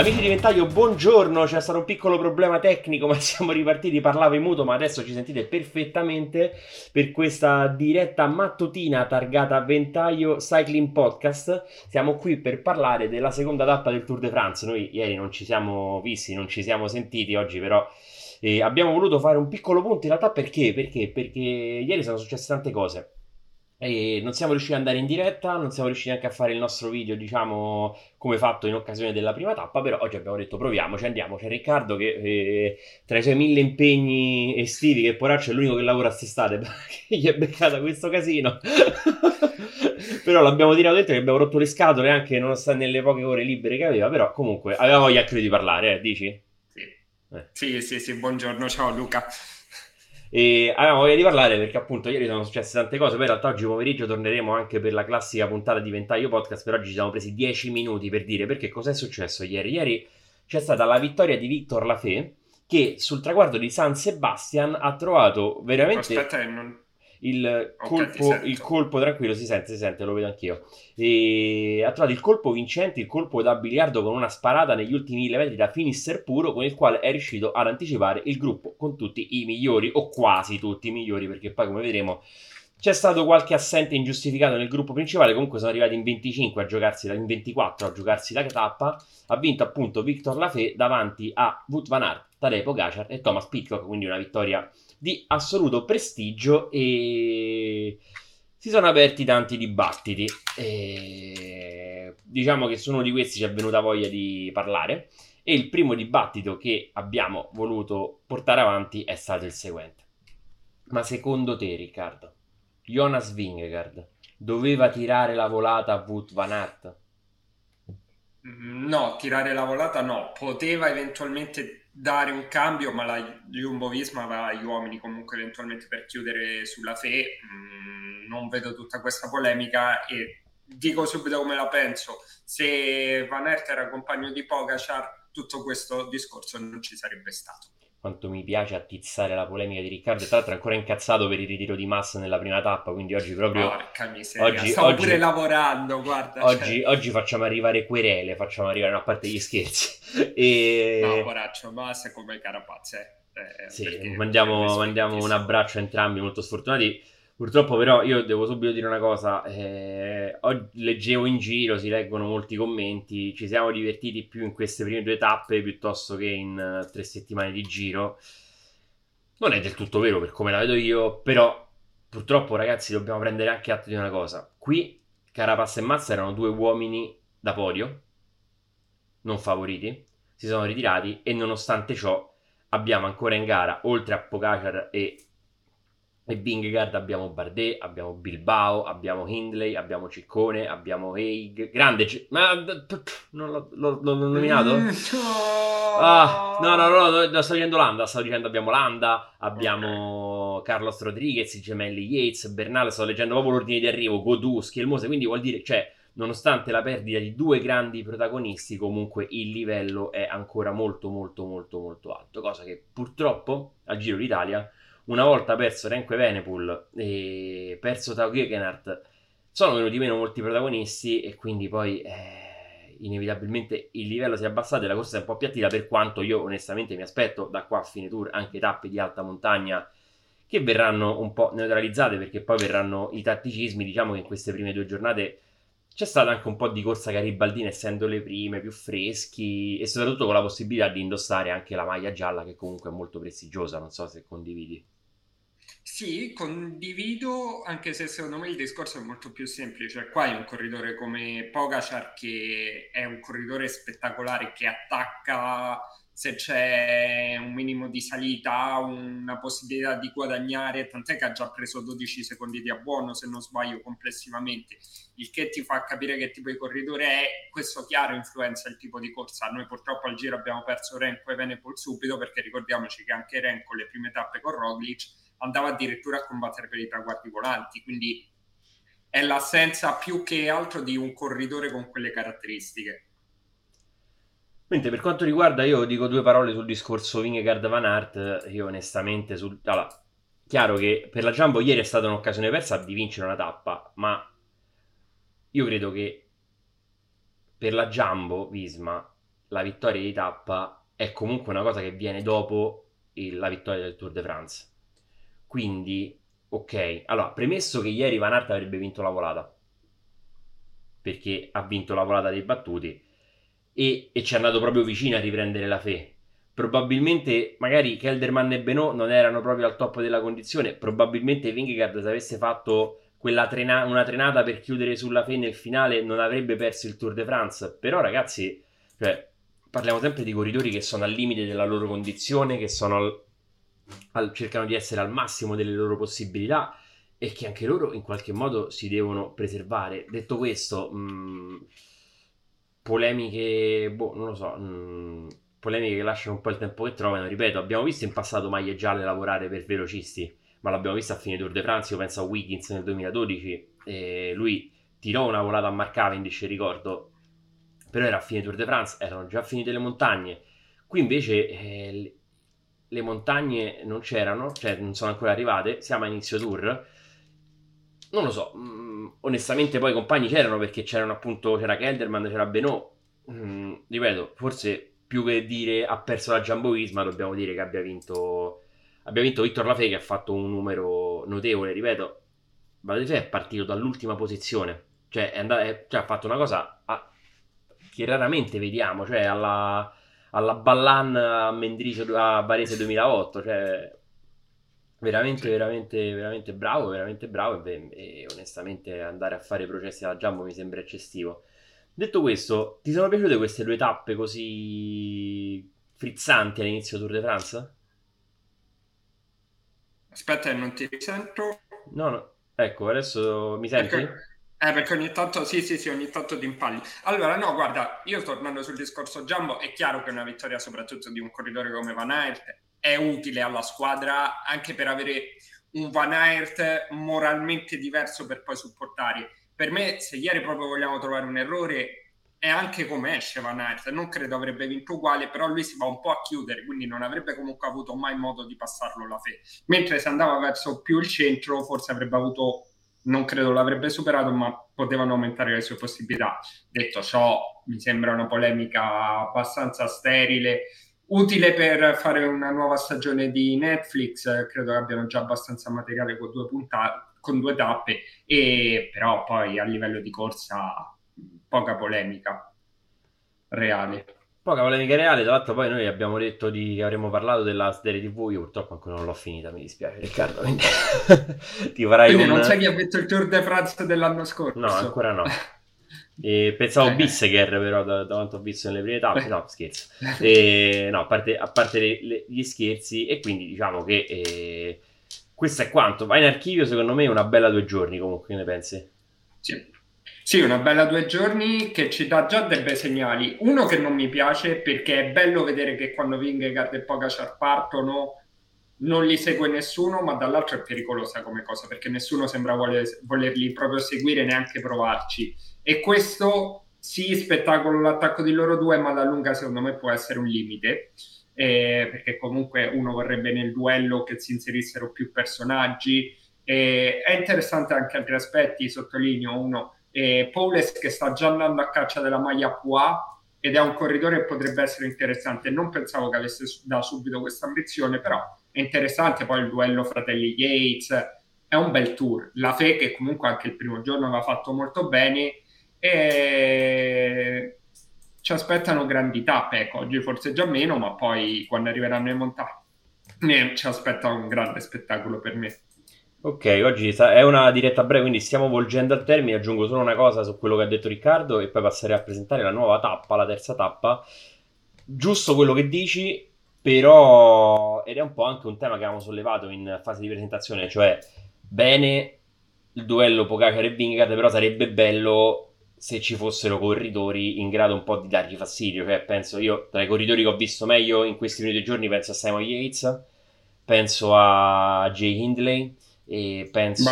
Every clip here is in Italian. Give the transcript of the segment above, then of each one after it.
Amici di Ventaglio, buongiorno. C'è stato un piccolo problema tecnico, ma siamo ripartiti. Parlavo in muto, ma adesso ci sentite perfettamente per questa diretta mattutina targata Ventaglio Cycling Podcast. Siamo qui per parlare della seconda tappa del Tour de France. Noi ieri non ci siamo visti, non ci siamo sentiti. Oggi, però, eh, abbiamo voluto fare un piccolo punto. In realtà, perché? Perché? Perché ieri sono successe tante cose. E non siamo riusciti ad andare in diretta, non siamo riusciti neanche a fare il nostro video, diciamo, come fatto in occasione della prima tappa, però oggi abbiamo detto proviamoci, andiamo. C'è Riccardo che eh, tra i suoi mille impegni estivi, che poraccio è l'unico che lavora quest'estate, che gli è beccata questo casino. però l'abbiamo tirato dentro che abbiamo rotto le scatole anche nonostante nelle poche ore libere che aveva, però comunque aveva voglia anche di parlare, eh, dici? Sì. Eh. sì, sì, sì, buongiorno, ciao Luca. E avevamo voglia di parlare perché appunto ieri sono successe tante cose. Poi in realtà oggi pomeriggio torneremo anche per la classica puntata di Ventaglio Podcast. Per oggi ci siamo presi 10 minuti per dire perché cosa è successo ieri. Ieri c'è stata la vittoria di Victor Lafay che sul traguardo di San Sebastian ha trovato veramente. Aspetta, non, il colpo, il colpo, tranquillo, si sente, si sente, lo vedo anch'io. E ha trovato il colpo vincente, il colpo da biliardo con una sparata negli ultimi metri da finisser puro, con il quale è riuscito ad anticipare il gruppo con tutti i migliori, o quasi tutti i migliori, perché poi come vedremo c'è stato qualche assente ingiustificato nel gruppo principale, comunque sono arrivati in 25 a giocarsi, in 24 a giocarsi la tappa. Ha vinto appunto Victor Lafay davanti a Wout van Aert, Tadej Pogacar e Thomas Pitcock, quindi una vittoria di assoluto prestigio e si sono aperti tanti dibattiti. E diciamo che su uno di questi ci è venuta voglia di parlare. E il primo dibattito che abbiamo voluto portare avanti è stato il seguente. Ma secondo te, Riccardo, Jonas Vingegaard doveva tirare la volata a Wout Van Aert? No, tirare la volata no, poteva eventualmente dare un cambio, ma la Jumbo Visma aveva gli uomini comunque eventualmente per chiudere sulla FE. Mm, non vedo tutta questa polemica e dico subito come la penso. Se Van Aert era compagno di Pogacar, tutto questo discorso non ci sarebbe stato quanto mi piace attizzare la polemica di Riccardo. Tra l'altro, è ancora incazzato per il ritiro di Massa nella prima tappa. Quindi oggi proprio. Porca miseria, oggi, stavo oggi, pure lavorando. Guarda, oggi, cioè... oggi, facciamo arrivare querele, facciamo arrivare, no, a parte gli scherzi. e... No, poraccio, Massa è come Carapazze. Eh, sì, mandiamo, mandiamo un abbraccio a entrambi, molto sfortunati. Purtroppo però io devo subito dire una cosa, eh, leggevo in giro, si leggono molti commenti, ci siamo divertiti più in queste prime due tappe piuttosto che in uh, tre settimane di giro. Non è del tutto vero per come la vedo io, però purtroppo ragazzi dobbiamo prendere anche atto di una cosa. Qui Carapaz e Mazza erano due uomini da podio, non favoriti, si sono ritirati e nonostante ciò abbiamo ancora in gara, oltre a Pogacar e e Vingegaard abbiamo Bardet, abbiamo Bilbao, abbiamo Hindley, abbiamo Ciccone, abbiamo Haig. Grande, C- ma non l'ho, l'ho, l'ho nominato? Mm, ah, no, no, no, no, sto dicendo Landa. Sto dicendo abbiamo Landa, abbiamo okay. Carlos Rodriguez, i gemelli Yates, Bernal. Sto leggendo proprio l'ordine di arrivo, Godù, Schielmose. Quindi vuol dire, cioè, nonostante la perdita di due grandi protagonisti, comunque il livello è ancora molto, molto, molto, molto alto. Cosa che purtroppo al Giro d'Italia una volta perso Renko Evenepoel e perso Tao Gegenhardt, sono venuti meno molti protagonisti e quindi poi eh, inevitabilmente il livello si è abbassato e la corsa è un po' appiattita per quanto io onestamente mi aspetto da qua a fine tour anche tappe di alta montagna che verranno un po' neutralizzate perché poi verranno i tatticismi, diciamo che in queste prime due giornate c'è stata anche un po' di corsa garibaldina essendo le prime, più freschi e soprattutto con la possibilità di indossare anche la maglia gialla che comunque è molto prestigiosa, non so se condividi. Sì, condivido, anche se secondo me il discorso è molto più semplice. Qua è un corridore come Pogacar che è un corridore spettacolare che attacca se c'è un minimo di salita, una possibilità di guadagnare, tant'è che ha già preso 12 secondi di abbuono, se non sbaglio, complessivamente, il che ti fa capire che tipo di corridore è, questo chiaro influenza il tipo di corsa. Noi purtroppo al giro abbiamo perso Renko e Venepol subito, perché ricordiamoci che anche Renko le prime tappe con Roglic andava addirittura a combattere per i traguardi volanti, quindi è l'assenza più che altro di un corridore con quelle caratteristiche. Mentre per quanto riguarda, io dico due parole sul discorso Vingegaard Van Aert, io onestamente, sul... allora, chiaro che per la Jumbo ieri è stata un'occasione persa di vincere una tappa, ma io credo che per la Jumbo Visma la vittoria di tappa è comunque una cosa che viene dopo il, la vittoria del Tour de France. Quindi, ok, allora, premesso che ieri Van Aert avrebbe vinto la volata, perché ha vinto la volata dei battuti e, e ci è andato proprio vicino a riprendere la fe. Probabilmente, magari Kelderman e Benot non erano proprio al top della condizione. Probabilmente Vingegaard, se avesse fatto quella trena- una trenata per chiudere sulla fe nel finale, non avrebbe perso il Tour de France. Però, ragazzi, cioè, parliamo sempre di corridori che sono al limite della loro condizione, che al, al, cercano di essere al massimo delle loro possibilità e che anche loro in qualche modo si devono preservare. Detto questo, mh, mm, polemiche, boh, non lo so, mh, mm, polemiche che lasciano un po' il tempo che trovano. Ripeto, abbiamo visto in passato maglie gialle lavorare per velocisti, ma l'abbiamo visto a fine Tour de France. Io penso a Wiggins nel 2012, e lui tirò una volata a Mark Cavendish, ricordo, però era a fine Tour de France, erano già finite le montagne. Qui invece eh, le montagne non c'erano, cioè non sono ancora arrivate, siamo a inizio tour. Non lo so, mh, mm, onestamente poi i compagni c'erano perché c'erano appunto, c'era Kelderman, c'era Benoit. Mm, ripeto, forse più che dire ha perso la Jumbo dobbiamo dire che abbia vinto, abbia vinto Vittor Lafay che ha fatto un numero notevole, ripeto. Valde è partito dall'ultima posizione, cioè, è andato, è, cioè ha fatto una cosa a, che raramente vediamo, cioè alla, alla Ballan a Mendrisio a Varese 2008, cioè veramente, veramente, veramente bravo, veramente bravo e, e, onestamente andare a fare processi alla Jumbo mi sembra eccessivo. Detto questo, ti sono piaciute queste due tappe così frizzanti all'inizio Tour de France? Aspetta, non ti sento. No, no. Ecco, adesso mi senti? Perché... Eh, perché ogni tanto, sì, sì, sì, ogni tanto ti impalli. Allora, no, guarda, io tornando sul discorso Jumbo, è chiaro che una vittoria soprattutto di un corridore come Van Aert è utile alla squadra anche per avere un Van Aert moralmente diverso per poi supportare. Per me, se ieri proprio vogliamo trovare un errore, è anche come esce Van Aert. Non credo avrebbe vinto uguale, però lui si va un po' a chiudere, quindi non avrebbe comunque avuto mai modo di passarlo la fe. Mentre se andava verso più il centro, forse avrebbe avuto non credo l'avrebbe superato, ma potevano aumentare le sue possibilità. Detto ciò, mi sembra una polemica abbastanza sterile, utile per fare una nuova stagione di Netflix. Credo che abbiano già abbastanza materiale con due puntate, con due tappe, e però poi a livello di corsa poca polemica reale. Poca polemica reale, tra l'altro poi noi abbiamo detto di, che avremmo parlato della serie TV, io purtroppo ancora non l'ho finita, mi dispiace Riccardo, quindi ti farai quindi un... non sai chi ha vinto il Tour de France dell'anno scorso? No, ancora no. E pensavo eh. Bisseger però da, da, quanto ho visto nelle prime tappe, no scherzo. E, no, a parte, a parte le, le, gli scherzi e quindi diciamo che eh, questo è quanto. Va in archivio secondo me una bella due giorni comunque, che ne pensi? Sì. Sì, una bella due giorni che ci dà già dei bei segnali. Uno che non mi piace perché è bello vedere che quando Vingegaard e Pogacar partono non li segue nessuno, ma dall'altro è pericolosa come cosa perché nessuno sembra voler, volerli proprio seguire, neanche provarci. E questo sì, spettacolo l'attacco di loro due, ma alla lunga secondo me può essere un limite. Eh, perché comunque uno vorrebbe nel duello che si inserissero più personaggi. Eh, è interessante anche altri aspetti, sottolineo uno e Paules che sta già andando a caccia della maglia QA ed è un corridore che potrebbe essere interessante. Non pensavo che avesse da subito questa ambizione, però è interessante. Poi il duello fratelli Yates è un bel tour. La Fe, che comunque anche il primo giorno aveva fatto molto bene, e ci aspettano grandi tappe. Ecco, oggi forse già meno, ma poi quando arriveranno le montagne ci aspetta un grande spettacolo per me. Ok, oggi è una diretta breve, quindi stiamo volgendo al termine. Aggiungo solo una cosa su quello che ha detto Riccardo e poi passerei a presentare la nuova tappa, la terza tappa. Giusto quello che dici, però, ed è un po' anche un tema che avevamo sollevato in fase di presentazione, cioè bene il duello Pogacar e Vingegaard, però sarebbe bello se ci fossero corridori in grado un po' di dargli fastidio. Cioè, penso io, tra i corridori che ho visto meglio in questi due giorni, penso a Simon Yates, penso a Jay Hindley e penso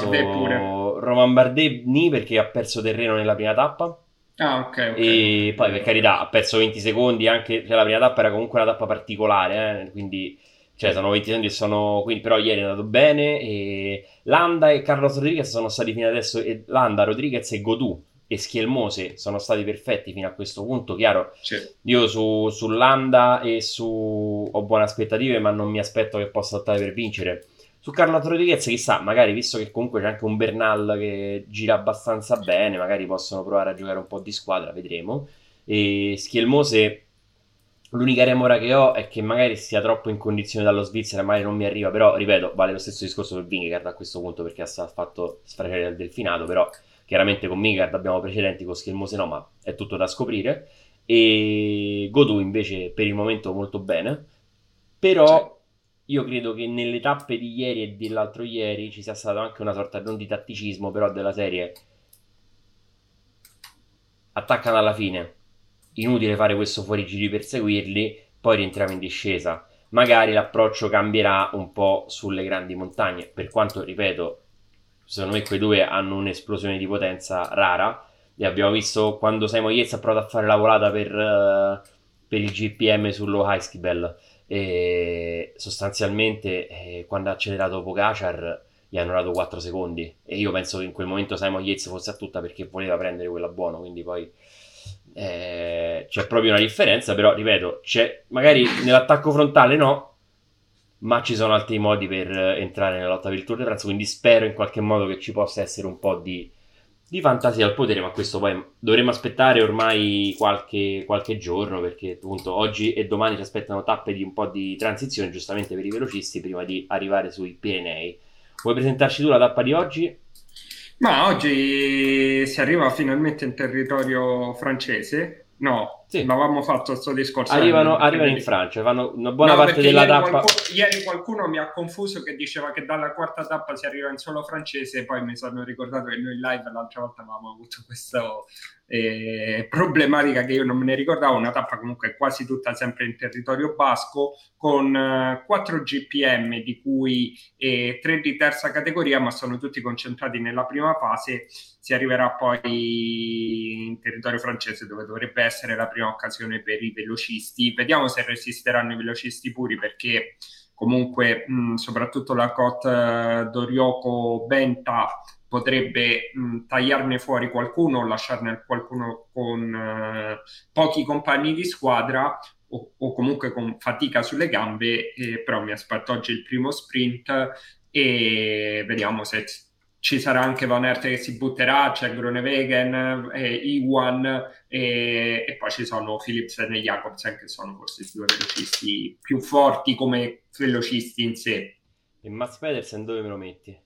Roman Bardet ni perché ha perso terreno nella prima tappa. Ah, ok. okay. E poi per carità ha perso 20 secondi anche, cioè la prima tappa era comunque una tappa particolare, eh, quindi cioè sono 20 secondi e sono quindi però ieri è andato bene e Landa e Carlos Rodriguez sono stati fino adesso e Landa, Rodriguez e Godù e Schielmose sono stati perfetti fino a questo punto. Chiaro, certo. io su, sull'Anda e su ho buone aspettative, ma non mi aspetto che possa lottare per vincere. Su Carlo Rodriguez, chissà, magari visto che comunque c'è anche un Bernal che gira abbastanza bene, magari possono provare a giocare un po' di squadra, vedremo. E Schielmose, l'unica remora che ho è che magari sia troppo in condizione dallo Svizzera, magari non mi arriva, però ripeto, vale lo stesso discorso per Vingegaard a questo punto perché ha fatto sfracere il delfinato, però Chiaramente con Migard abbiamo precedenti, con Schilmose no, ma è tutto da scoprire. E Godu invece per il momento molto bene. Però io credo che nelle tappe di ieri e dell'altro ieri ci sia stato anche una sorta non di tatticismo, però della serie attaccano alla fine. Inutile fare questo fuorigiri per seguirli, poi rientriamo in discesa. Magari l'approccio cambierà un po' sulle grandi montagne, per quanto, ripeto, secondo me quei due hanno un'esplosione di potenza rara e abbiamo visto quando Simon Yates ha provato a fare la volata per, uh, per il GPM sullo Heiskibel e sostanzialmente eh, quando ha accelerato Pogacar gli hanno dato 4 secondi. E io penso che in quel momento Simon Yates fosse a tutta perché voleva prendere quella buona quindi poi eh, c'è proprio una differenza però ripeto c'è magari nell'attacco frontale no ma ci sono altri modi per entrare nella lotta per il Tour de France, quindi spero in qualche modo che ci possa essere un po' di, di fantasia al potere, ma questo poi dovremo aspettare ormai qualche, qualche, giorno, perché appunto oggi e domani ci aspettano tappe di un po' di transizione, giustamente per i velocisti, prima di arrivare sui Pirenei. Vuoi presentarci tu la tappa di oggi? Ma oggi si arriva finalmente in territorio francese, No, sì. ma avevamo fatto questo discorso. Arrivano, arrivano in Francia, fanno una buona no, parte della tappa. Qualcuno, ieri qualcuno mi ha confuso che diceva che dalla quarta tappa si arriva in solo francese, poi mi sono ricordato che noi in live l'altra volta avevamo avuto questo, eh, problematica che io non me ne ricordavo, una tappa comunque quasi tutta sempre in territorio basco, con eh, 4 GPM di cui eh, 3 di terza categoria, ma sono tutti concentrati nella prima fase, si arriverà poi in territorio francese dove dovrebbe essere la prima occasione per i velocisti. Vediamo se resisteranno i velocisti puri perché comunque mh, soprattutto la Cote eh, Dorioco Benta potrebbe mh, tagliarne fuori qualcuno lasciarne qualcuno con eh, pochi compagni di squadra o, o, comunque con fatica sulle gambe, eh, però mi aspetto oggi il primo sprint e vediamo se ci sarà anche Van Aert che si butterà, c'è Groenewegen, eh, Iwan e, e, poi ci sono Philipsen e Jacobsen che sono forse i due velocisti più forti come velocisti in sé. E Mats Pedersen dove me lo metti?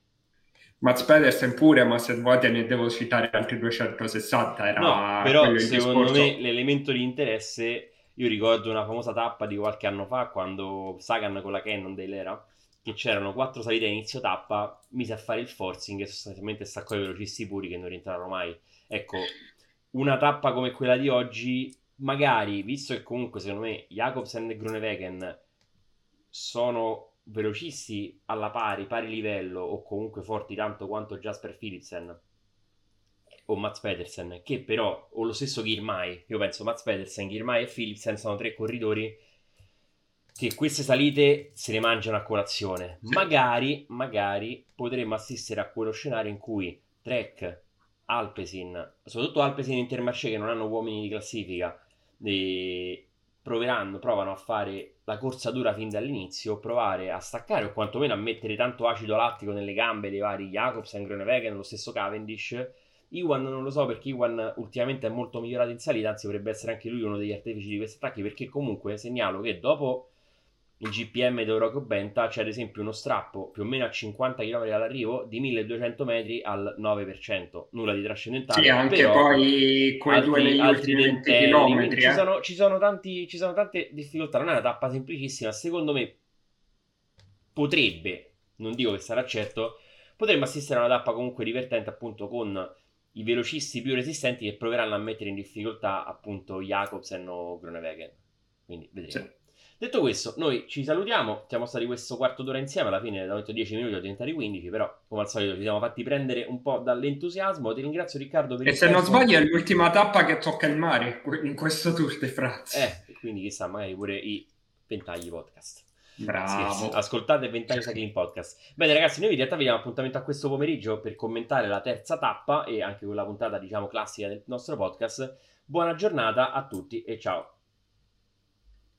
Mats Pedersen pure, ma se vuoi te ne devo citare altri 260. Era no, però secondo discorso. me l'elemento di interesse, io ricordo una famosa tappa di qualche anno fa quando Sagan con la Cannondale era, che c'erano quattro salite a inizio tappa, mise a fare il forcing e sostanzialmente staccò i velocisti puri che non rientrarono mai. Ecco, una tappa come quella di oggi, magari, visto che comunque secondo me Jacobsen e Grunewegen sono velocisti alla pari, pari livello o comunque forti tanto quanto Jasper Philipsen o Mats Pedersen, che però, o lo stesso Girmay, io penso Mats Pedersen, Girmay e Philipsen sono tre corridori che queste salite se le mangiano a colazione. Sì. Magari, magari potremmo assistere a quello scenario in cui Trek, Alpesin, soprattutto Alpesin e Intermarché che non hanno uomini di classifica, proveranno, provano a fare la corsa dura fin dall'inizio, provare a staccare o quantomeno a mettere tanto acido lattico nelle gambe dei vari Jacobsen, Groenewegen, lo stesso Cavendish. Iwan non lo so perché Iwan ultimamente è molto migliorato in salita, anzi potrebbe essere anche lui uno degli artefici di questi attacchi perché comunque segnalo che dopo il GPM d'Euroco Benta c'è ad esempio uno strappo più o meno a 50 km all'arrivo di 1200 metri al 9%, nulla di trascendentale. Sì, anche poi quei altri, due negli altri 20 km. Ci, eh. sono, ci, sono tanti, ci sono tante difficoltà, non è una tappa semplicissima, secondo me potrebbe, non dico che sarà certo, potremmo assistere a una tappa comunque divertente appunto con i velocisti più resistenti che proveranno a mettere in difficoltà appunto Jacobsen o Groenewegen. Quindi vedremo. Sì. Detto questo, noi ci salutiamo. Siamo stati questo quarto d'ora insieme. Alla fine, da detto 10 minuti, sono diventati 15. Però, come al solito, ci siamo fatti prendere un po' dall'entusiasmo. Ti ringrazio, Riccardo. Per e se tempo. non sbaglio, è l'ultima tappa che tocca il mare in questo Tour de France. Eh, quindi chissà, magari pure i ventagli podcast. Bravo. Sì, ascoltate 20 anni Cycling Podcast. Bene ragazzi, noi in realtà vi diamo appuntamento a questo pomeriggio per commentare la terza tappa e anche quella puntata diciamo classica del nostro podcast. Buona giornata a tutti e ciao.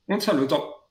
Un saluto.